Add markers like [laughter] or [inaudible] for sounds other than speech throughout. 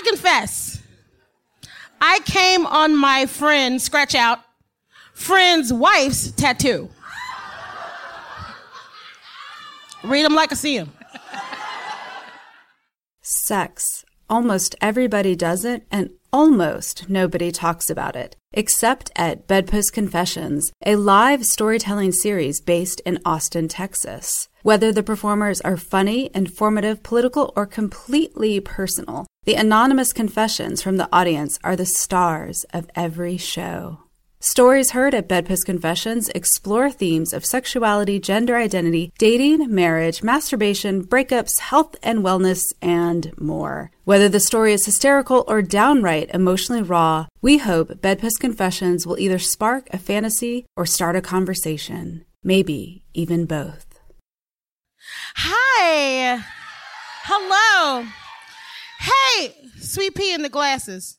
I confess, I came on my friend, scratch out, friend's wife's tattoo. Read them like I see them. Sex. Almost everybody does it, and almost nobody talks about it, except at Bedpost Confessions, a live storytelling series based in Austin, Texas. Whether the performers are funny, informative, political, or completely personal, the anonymous confessions from the audience are the stars of every show. Stories heard at Bedpost Confessions explore themes of sexuality, gender identity, dating, marriage, masturbation, breakups, health and wellness, and more. Whether the story is hysterical or downright emotionally raw, we hope Bedpost Confessions will either spark a fantasy or start a conversation. Maybe even both. Hi. Hello. Hey, Sweet Pea in the glasses.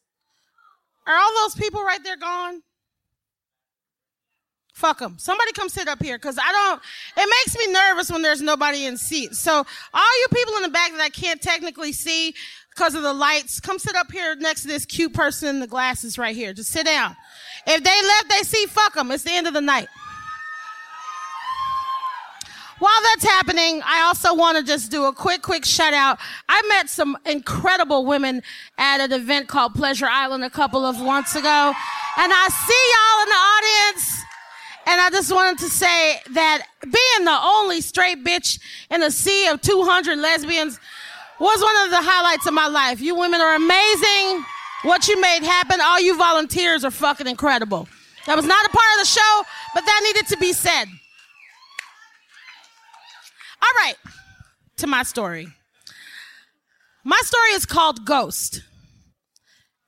Are all those people right there gone? Fuck them. Somebody come sit up here because I don't, it makes me nervous when there's nobody in seats. So, all you people in the back that I can't technically see because of the lights, come sit up here next to this cute person in the glasses right here. Just sit down. If they left, they see, fuck them. It's the end of the night. While that's happening, I also want to just do a quick, quick shout out. I met some incredible women at an event called Pleasure Island a couple of months ago. And I see y'all in the audience. And I just wanted to say that being the only straight bitch in a sea of 200 lesbians was one of the highlights of my life. You women are amazing. What you made happen, all you volunteers are fucking incredible. That was not a part of the show, but that needed to be said. All right, to my story. My story is called Ghost,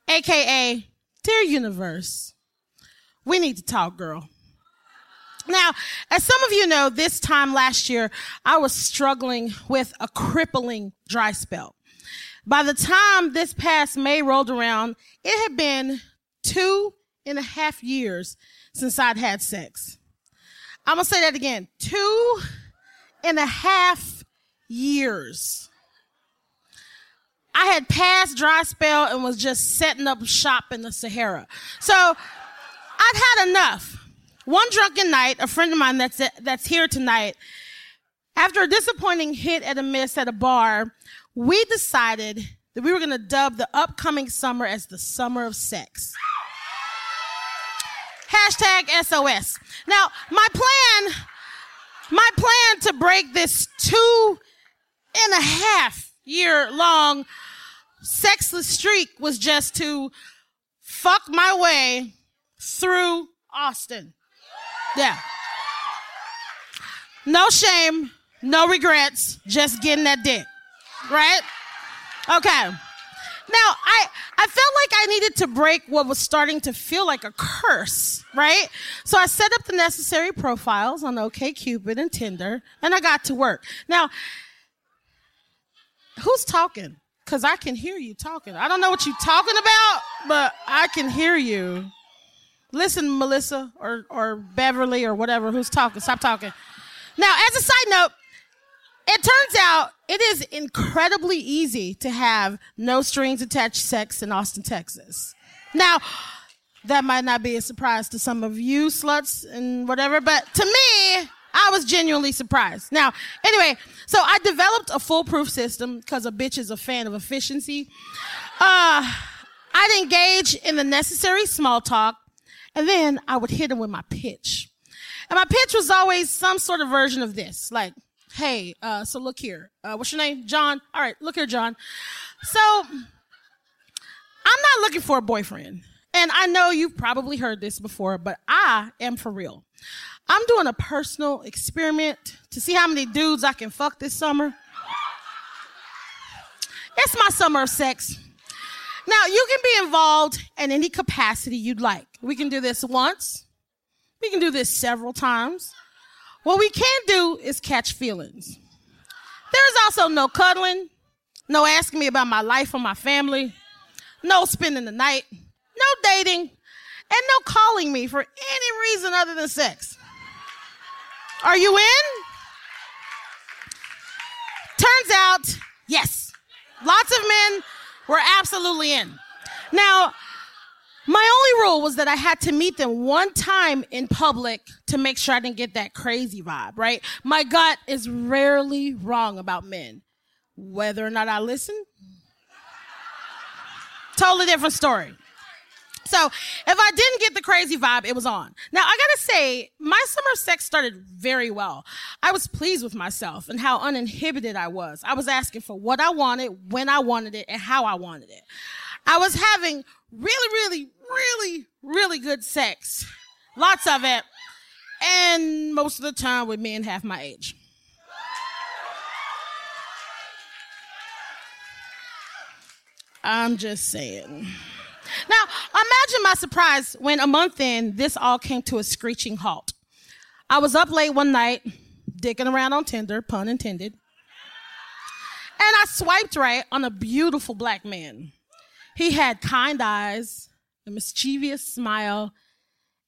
aka Dear Universe. We need to talk, girl. Now, as some of you know, this time last year, I was struggling with a crippling dry spell. By the time this past May rolled around, it had been two and a half years since I'd had sex. I'm gonna say that again. Two and a half years. I had passed dry spell and was just setting up shop in the Sahara. So I'd had enough. One drunken night, a friend of mine that's, that's here tonight, after a disappointing hit at a miss at a bar, we decided that we were going to dub the upcoming summer as the summer of sex. Hashtag SOS. Now, my plan, my plan to break this two and a half year long sexless streak was just to fuck my way through Austin. Yeah. No shame, no regrets, just getting that dick. Right? Okay. Now, I, I felt like I needed to break what was starting to feel like a curse, right? So I set up the necessary profiles on OKCupid and Tinder, and I got to work. Now, who's talking? Because I can hear you talking. I don't know what you're talking about, but I can hear you. Listen, Melissa or, or Beverly or whatever who's talking. Stop talking. Now, as a side note, it turns out it is incredibly easy to have no strings attached sex in Austin, Texas. Now, that might not be a surprise to some of you sluts and whatever, but to me, I was genuinely surprised. Now, anyway, so I developed a foolproof system because a bitch is a fan of efficiency. Uh, I'd engage in the necessary small talk and then I would hit him with my pitch. And my pitch was always some sort of version of this, like, hey, uh, so look here. Uh, what's your name? John. All right, look here, John. So I'm not looking for a boyfriend. And I know you've probably heard this before, but I am for real. I'm doing a personal experiment to see how many dudes I can fuck this summer. It's my summer of sex. Now, you can be involved in any capacity you'd like. We can do this once. We can do this several times. What we can't do is catch feelings. There's also no cuddling, no asking me about my life or my family, no spending the night, no dating, and no calling me for any reason other than sex. Are you in? Turns out, yes. Lots of men were absolutely in. Now, my only rule was that I had to meet them one time in public to make sure I didn't get that crazy vibe, right? My gut is rarely wrong about men. Whether or not I listen, totally different story. So if I didn't get the crazy vibe, it was on. Now I gotta say, my summer sex started very well. I was pleased with myself and how uninhibited I was. I was asking for what I wanted, when I wanted it, and how I wanted it. I was having really, really, really, really good sex. Lots of it. And most of the time with men half my age. I'm just saying. Now, imagine my surprise when a month in, this all came to a screeching halt. I was up late one night, dicking around on Tinder, pun intended, and I swiped right on a beautiful black man. He had kind eyes, a mischievous smile,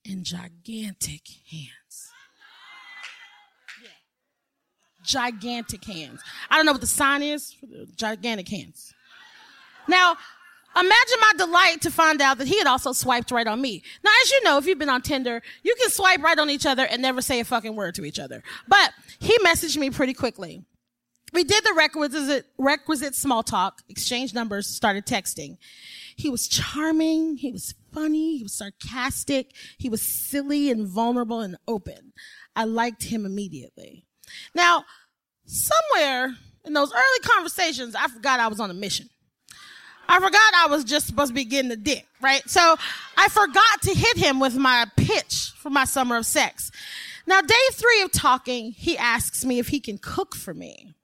and gigantic hands. Gigantic hands. I don't know what the sign is gigantic hands. Now, imagine my delight to find out that he had also swiped right on me. Now, as you know, if you've been on Tinder, you can swipe right on each other and never say a fucking word to each other. But he messaged me pretty quickly. We did the requisite, requisite small talk, exchanged numbers, started texting. He was charming. He was funny. He was sarcastic. He was silly and vulnerable and open. I liked him immediately. Now, somewhere in those early conversations, I forgot I was on a mission. I forgot I was just supposed to be getting the dick, right? So I forgot to hit him with my pitch for my summer of sex. Now, day three of talking, he asks me if he can cook for me.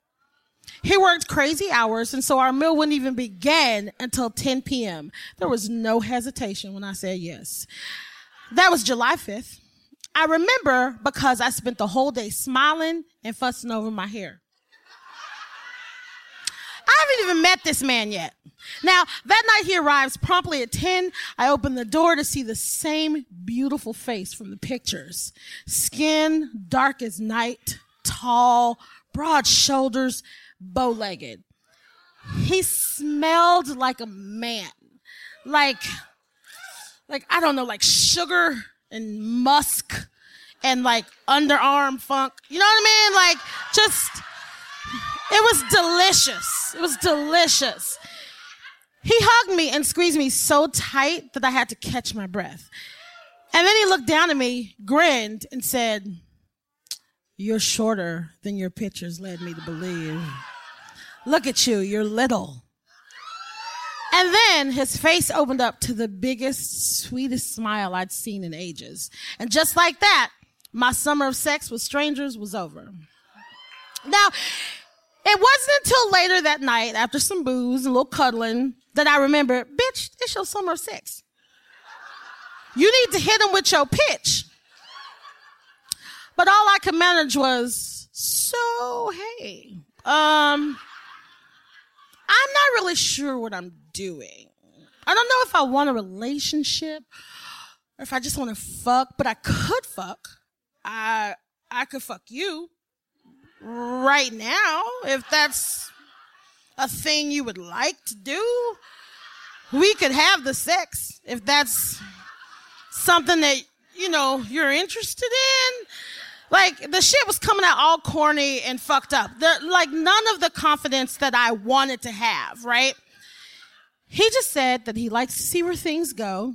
He worked crazy hours, and so our meal wouldn't even begin until 10 p.m. There was no hesitation when I said yes. That was July 5th. I remember because I spent the whole day smiling and fussing over my hair. I haven't even met this man yet. Now, that night he arrives promptly at 10. I open the door to see the same beautiful face from the pictures. Skin dark as night, tall, broad shoulders, bow legged. He smelled like a man. Like, like, I don't know, like sugar and musk and like underarm funk. You know what I mean? Like, just, it was delicious. It was delicious. He hugged me and squeezed me so tight that I had to catch my breath. And then he looked down at me, grinned, and said, You're shorter than your pictures led me to believe. Look at you, you're little. And then his face opened up to the biggest, sweetest smile I'd seen in ages. And just like that, my summer of sex with strangers was over. Now, it wasn't until later that night, after some booze and a little cuddling, that I remembered, bitch, it's your summer of sex. You need to hit him with your pitch. But all I could manage was, so hey, um, I'm not really sure what I'm doing. I don't know if I want a relationship or if I just want to fuck, but I could fuck. I I could fuck you right now if that's a thing you would like to do. We could have the sex if that's something that you know you're interested in. Like the shit was coming out all corny and fucked up. The, like none of the confidence that I wanted to have, right? He just said that he likes to see where things go.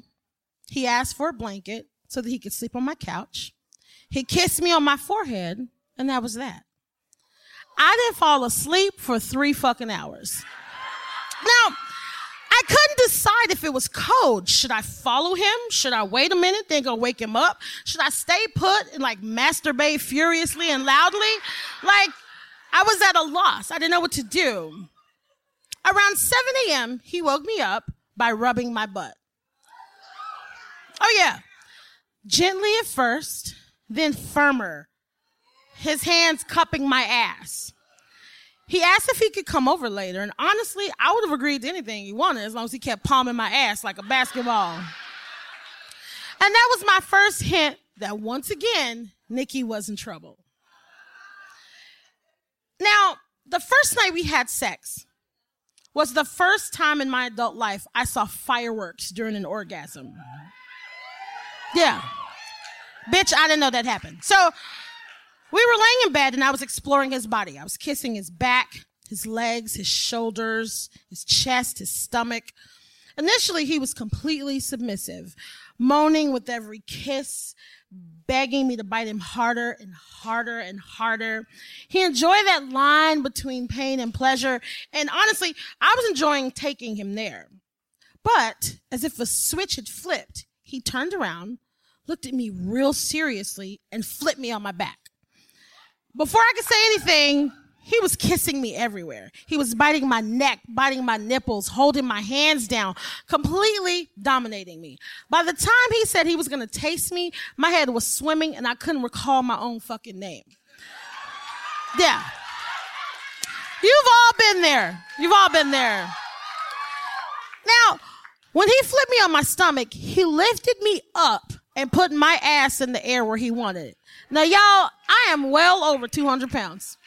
He asked for a blanket so that he could sleep on my couch. He kissed me on my forehead, and that was that. I didn't fall asleep for three fucking hours. Now, I couldn't decide if it was code. Should I follow him? Should I wait a minute, then go wake him up? Should I stay put and like masturbate furiously and loudly? Like, I was at a loss. I didn't know what to do. Around 7 a.m., he woke me up by rubbing my butt. Oh, yeah. Gently at first, then firmer. His hands cupping my ass. He asked if he could come over later, and honestly, I would have agreed to anything he wanted as long as he kept palming my ass like a basketball. And that was my first hint that once again, Nikki was in trouble. Now, the first night we had sex was the first time in my adult life I saw fireworks during an orgasm. Yeah. Bitch, I didn't know that happened. So we were laying in bed and I was exploring his body. I was kissing his back, his legs, his shoulders, his chest, his stomach. Initially, he was completely submissive, moaning with every kiss, begging me to bite him harder and harder and harder. He enjoyed that line between pain and pleasure. And honestly, I was enjoying taking him there. But as if a switch had flipped, he turned around, looked at me real seriously, and flipped me on my back. Before I could say anything, he was kissing me everywhere. He was biting my neck, biting my nipples, holding my hands down, completely dominating me. By the time he said he was to taste me, my head was swimming and I couldn't recall my own fucking name. Yeah. You've all been there. You've all been there. Now, when he flipped me on my stomach, he lifted me up and put my ass in the air where he wanted it. Now, y'all, I am well over 200 pounds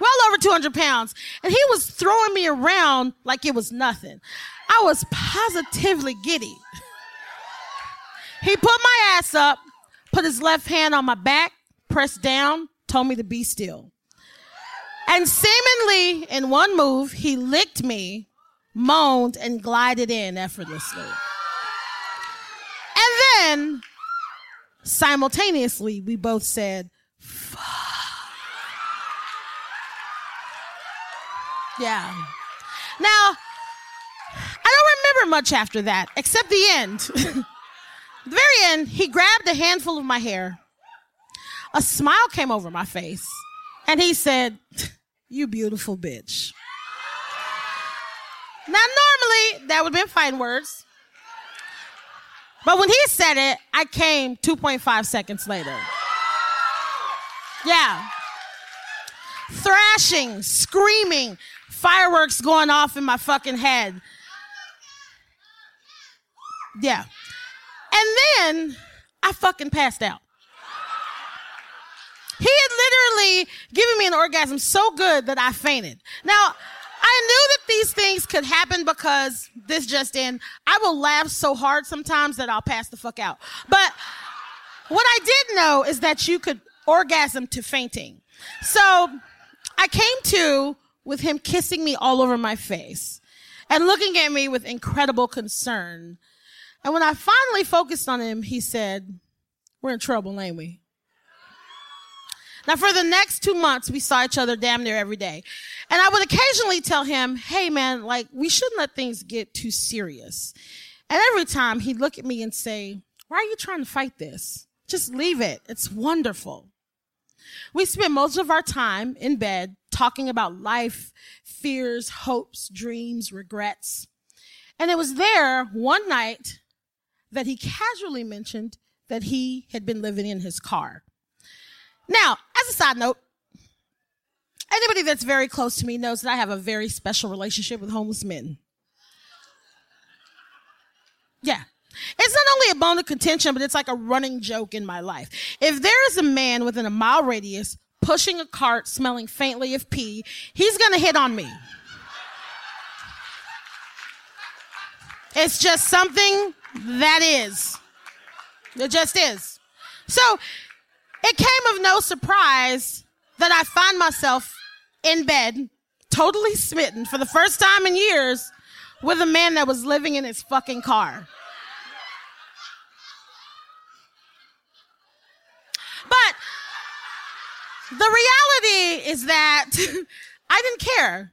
well over 200 pounds. And he was throwing me around like it was nothing. I was positively giddy. He put my ass up, put his left hand on my back, pressed down, told me to be still. And seemingly in one move, he licked me, moaned, and glided in effortlessly. Then simultaneously, we both said, fuck. Yeah. Now, I don't remember much after that, except the end. [laughs] the very end, he grabbed a handful of my hair. A smile came over my face, and he said, You beautiful bitch. Now, normally, that would have been fine words. But when he said it, I came 2.5 seconds later. Yeah. Thrashing, screaming, fireworks going off in my fucking head. Yeah. And then I fucking passed out. He had literally given me an orgasm so good that I fainted. Now, I knew that these things could happen because this just in, I will laugh so hard sometimes that I'll pass the fuck out. But what I did know is that you could orgasm to fainting. So I came to with him kissing me all over my face and looking at me with incredible concern. And when I finally focused on him, he said, We're in trouble, ain't we? Now, for the next two months, we saw each other damn near every day. And I would occasionally tell him, Hey, man, like, we shouldn't let things get too serious. And every time he'd look at me and say, Why are you trying to fight this? Just leave it. It's wonderful. We spent most of our time in bed talking about life, fears, hopes, dreams, regrets. And it was there one night that he casually mentioned that he had been living in his car. Now, as a side note, anybody that's very close to me knows that I have a very special relationship with homeless men. Yeah. It's not only a bone of contention, but it's like a running joke in my life. If there is a man within a mile radius pushing a cart smelling faintly of pee, he's gonna hit on me. It's just something that is. It just is. So it came of no surprise that I find myself in bed, totally smitten for the first time in years with a man that was living in his fucking car. But the reality is that [laughs] I didn't care.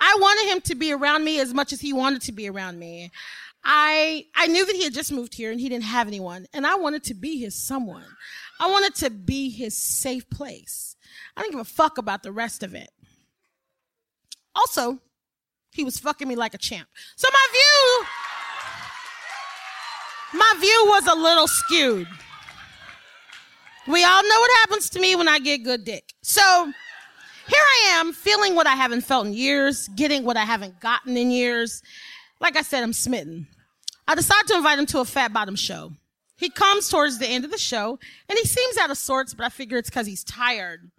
I wanted him to be around me as much as he wanted to be around me. I I knew that he had just moved here and he didn't have anyone, and I wanted to be his someone. I wanted to be his safe place. I didn't give a fuck about the rest of it. Also, he was fucking me like a champ. So my view, my view was a little skewed. We all know what happens to me when I get good dick. So here I am feeling what I haven't felt in years, getting what I haven't gotten in years. Like I said, I'm smitten. I decide to invite him to a fat bottom show. He comes towards the end of the show and he seems out of sorts, but I figure it's because he's tired.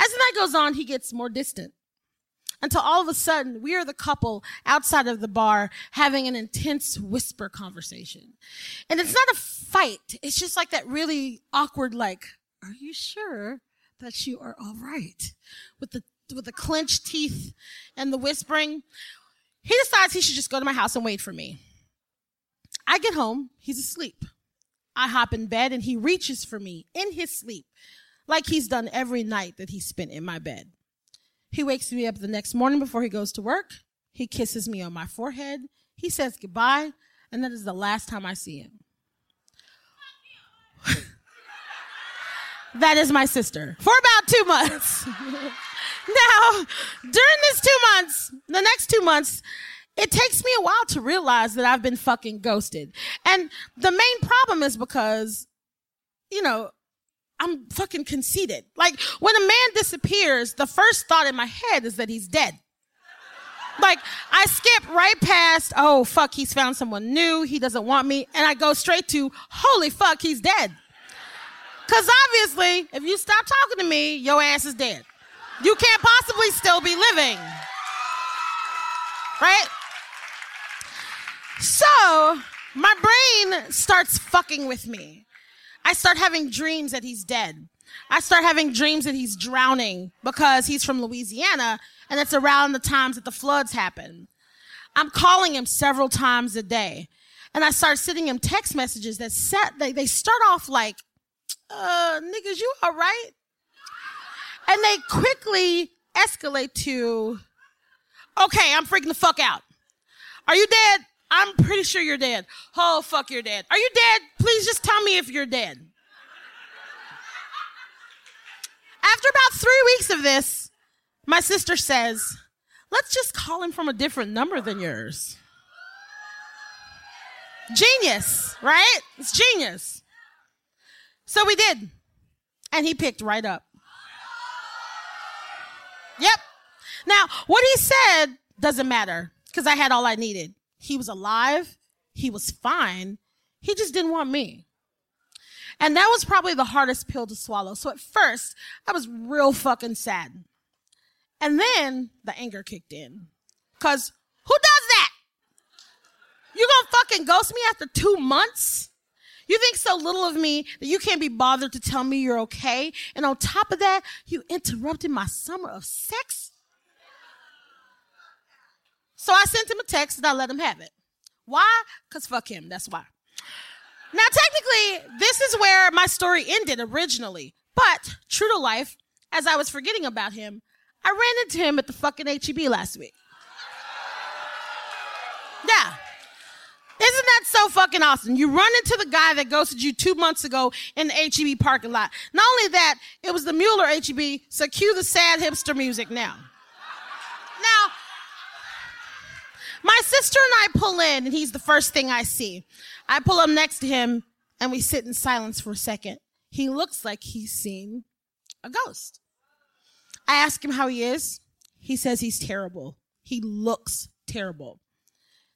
As the night goes on, he gets more distant. until all of a sudden we are the couple outside of the bar having an intense whisper conversation. And it's not a fight. It's just like that really awkward, like, are you sure that you are all right? With the, with the clenched teeth and the whispering. He decides he should just go to my house and wait for me. I get home. He's asleep. I hop in bed and he reaches for me in his sleep, like he's done every night that he spent in my bed. He wakes me up the next morning before he goes to work. He kisses me on my forehead. He says goodbye, and that is the last time I see him. [laughs] that is my sister for about two months. [laughs] now, during this two months, the next two months, it takes me a while to realize that I've been fucking ghosted. And the main problem is because, you know, I'm fucking conceited. Like when a man disappears, the first thought in my head is that he's dead. Like I skip right past, oh fuck, he's found someone new, he doesn't want me, and I go straight to, holy fuck, he's dead. Cause obviously, if you stop talking to me, your ass is dead. You can't possibly still be living. Right? So, my brain starts fucking with me. I start having dreams that he's dead. I start having dreams that he's drowning because he's from Louisiana and it's around the times that the floods happen. I'm calling him several times a day. And I start sending him text messages that set, they, they start off like, uh, niggas, you all right? And they quickly escalate to, okay, I'm freaking the fuck out. Are you dead? I'm pretty sure you're dead. Oh, fuck, you're dead. Are you dead? Please just tell me if you're dead. After about three weeks of this, my sister says, let's just call him from a different number than yours. Genius, right? It's genius. So we did. And he picked right up. Yep. Now, what he said doesn't matter because I had all I needed. He was alive. He was fine. He just didn't want me. And that was probably the hardest pill to swallow. So at first, I was real fucking sad. And then the anger kicked in. Cause who does that? You gonna fucking ghost me after two months? You think so little of me that you can't be bothered to tell me you're okay? And on top of that, you interrupted my summer of sex? So I sent him a text and I let him have it. Why? Because fuck him. That's why. Now, technically, this is where my story ended originally. But true to life, as I was forgetting about him, I ran into him at the fucking HEB last week. Yeah. Isn't that so fucking awesome? You run into the guy that ghosted you two months ago in the HEB parking lot. Not only that, it was the Mueller HEB, so cue the sad hipster music now. Now, my sister and I pull in, and he's the first thing I see. I pull up next to him, and we sit in silence for a second. He looks like he's seen a ghost. I ask him how he is. He says he's terrible. He looks terrible.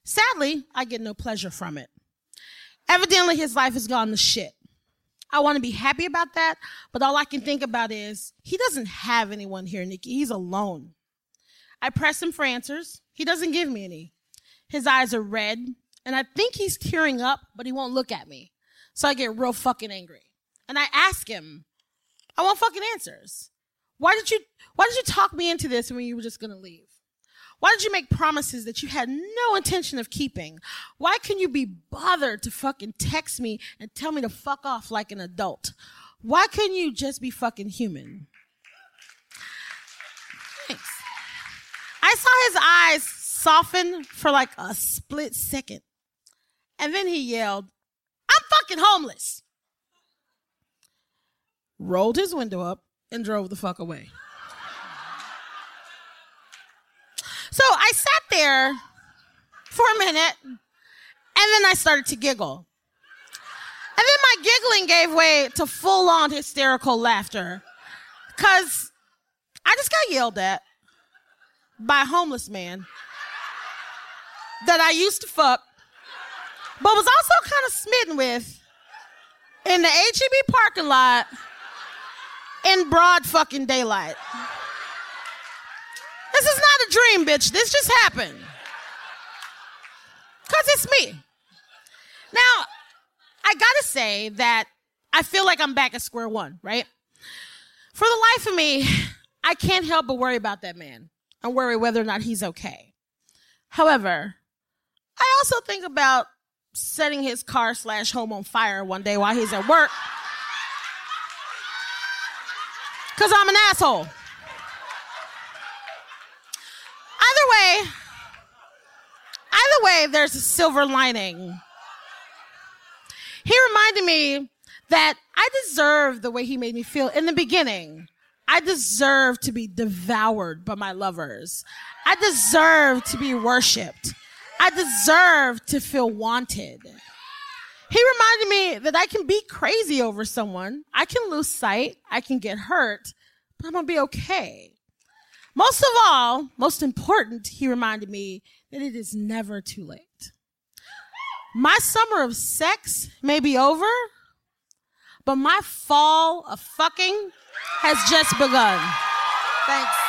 Sadly, I get no pleasure from it. Evidently, his life has gone to shit. I want to be happy about that, but all I can think about is he doesn't have anyone here, Nikki. He's alone. I press him for answers. He doesn't give me any. His eyes are red, and I think he's tearing up, but he won't look at me. So I get real fucking angry. And I ask him, I want fucking answers. Why did you why did you talk me into this when you were just gonna leave? Why did you make promises that you had no intention of keeping? Why can you be bothered to fucking text me and tell me to fuck off like an adult? Why couldn't you just be fucking human? Thanks. I saw his eyes softened for like a split second. And then he yelled, I'm fucking homeless. Rolled his window up and drove the fuck away. So I sat there for a minute and then I started to giggle. And then my giggling gave way to full on hysterical laughter because I just got yelled at by a homeless man that I used to fuck, but was also kind of smitten with in the HEB parking lot in broad fucking daylight. This is not a dream, bitch. This just happened. Because it's me. Now, I gotta say that I feel like I'm back at square one, right? For the life of me, I can't help but worry about that man and worry whether or not he's okay. However, I also think about setting his car slash home on fire one day while he's at work. Cause I'm an asshole. Either way, either way, there's a silver lining. He reminded me that I deserve the way he made me feel in the beginning. I deserve to be devoured by my lovers. I deserve to be worshiped. I deserve to feel wanted. He reminded me that I can be crazy over someone. I can lose sight. I can get hurt, but I'm going to be okay. Most of all, most important, he reminded me that it is never too late. My summer of sex may be over, but my fall of fucking has just begun. Thanks.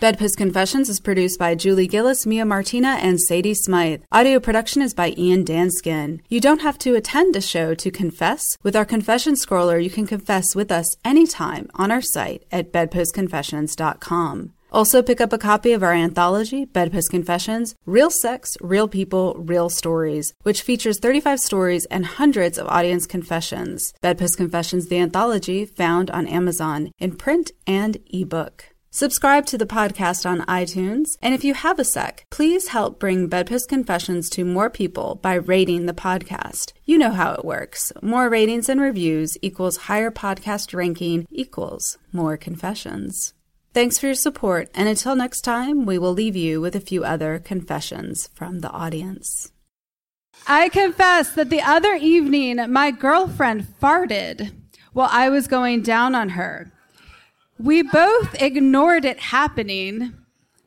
Bedpost Confessions is produced by Julie Gillis, Mia Martina, and Sadie Smythe. Audio production is by Ian Danskin. You don't have to attend a show to confess. With our confession scroller, you can confess with us anytime on our site at bedpostconfessions.com. Also, pick up a copy of our anthology, Bedpost Confessions Real Sex, Real People, Real Stories, which features 35 stories and hundreds of audience confessions. Bedpost Confessions, the anthology, found on Amazon in print and ebook. Subscribe to the podcast on iTunes, and if you have a sec, please help bring Bedpost Confessions to more people by rating the podcast. You know how it works. More ratings and reviews equals higher podcast ranking equals more confessions. Thanks for your support, and until next time, we will leave you with a few other confessions from the audience. I confess that the other evening, my girlfriend farted while I was going down on her. We both ignored it happening,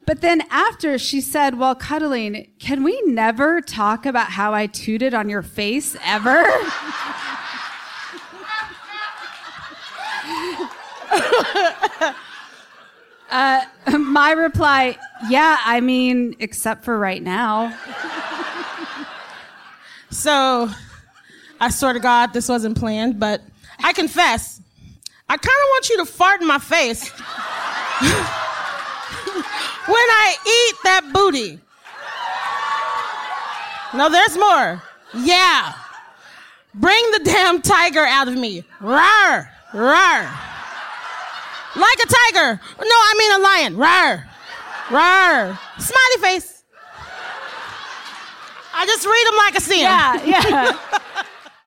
but then after she said while cuddling, Can we never talk about how I tooted on your face ever? [laughs] uh, my reply, Yeah, I mean, except for right now. So, I swear to God, this wasn't planned, but I confess, I kind of want you to fart in my face when I eat that booty. No, there's more. Yeah. Bring the damn tiger out of me. Rawr. Like a tiger. No, I mean a lion. Rawr. Smiley face. I just read them like I see 'em. Yeah, yeah. [laughs]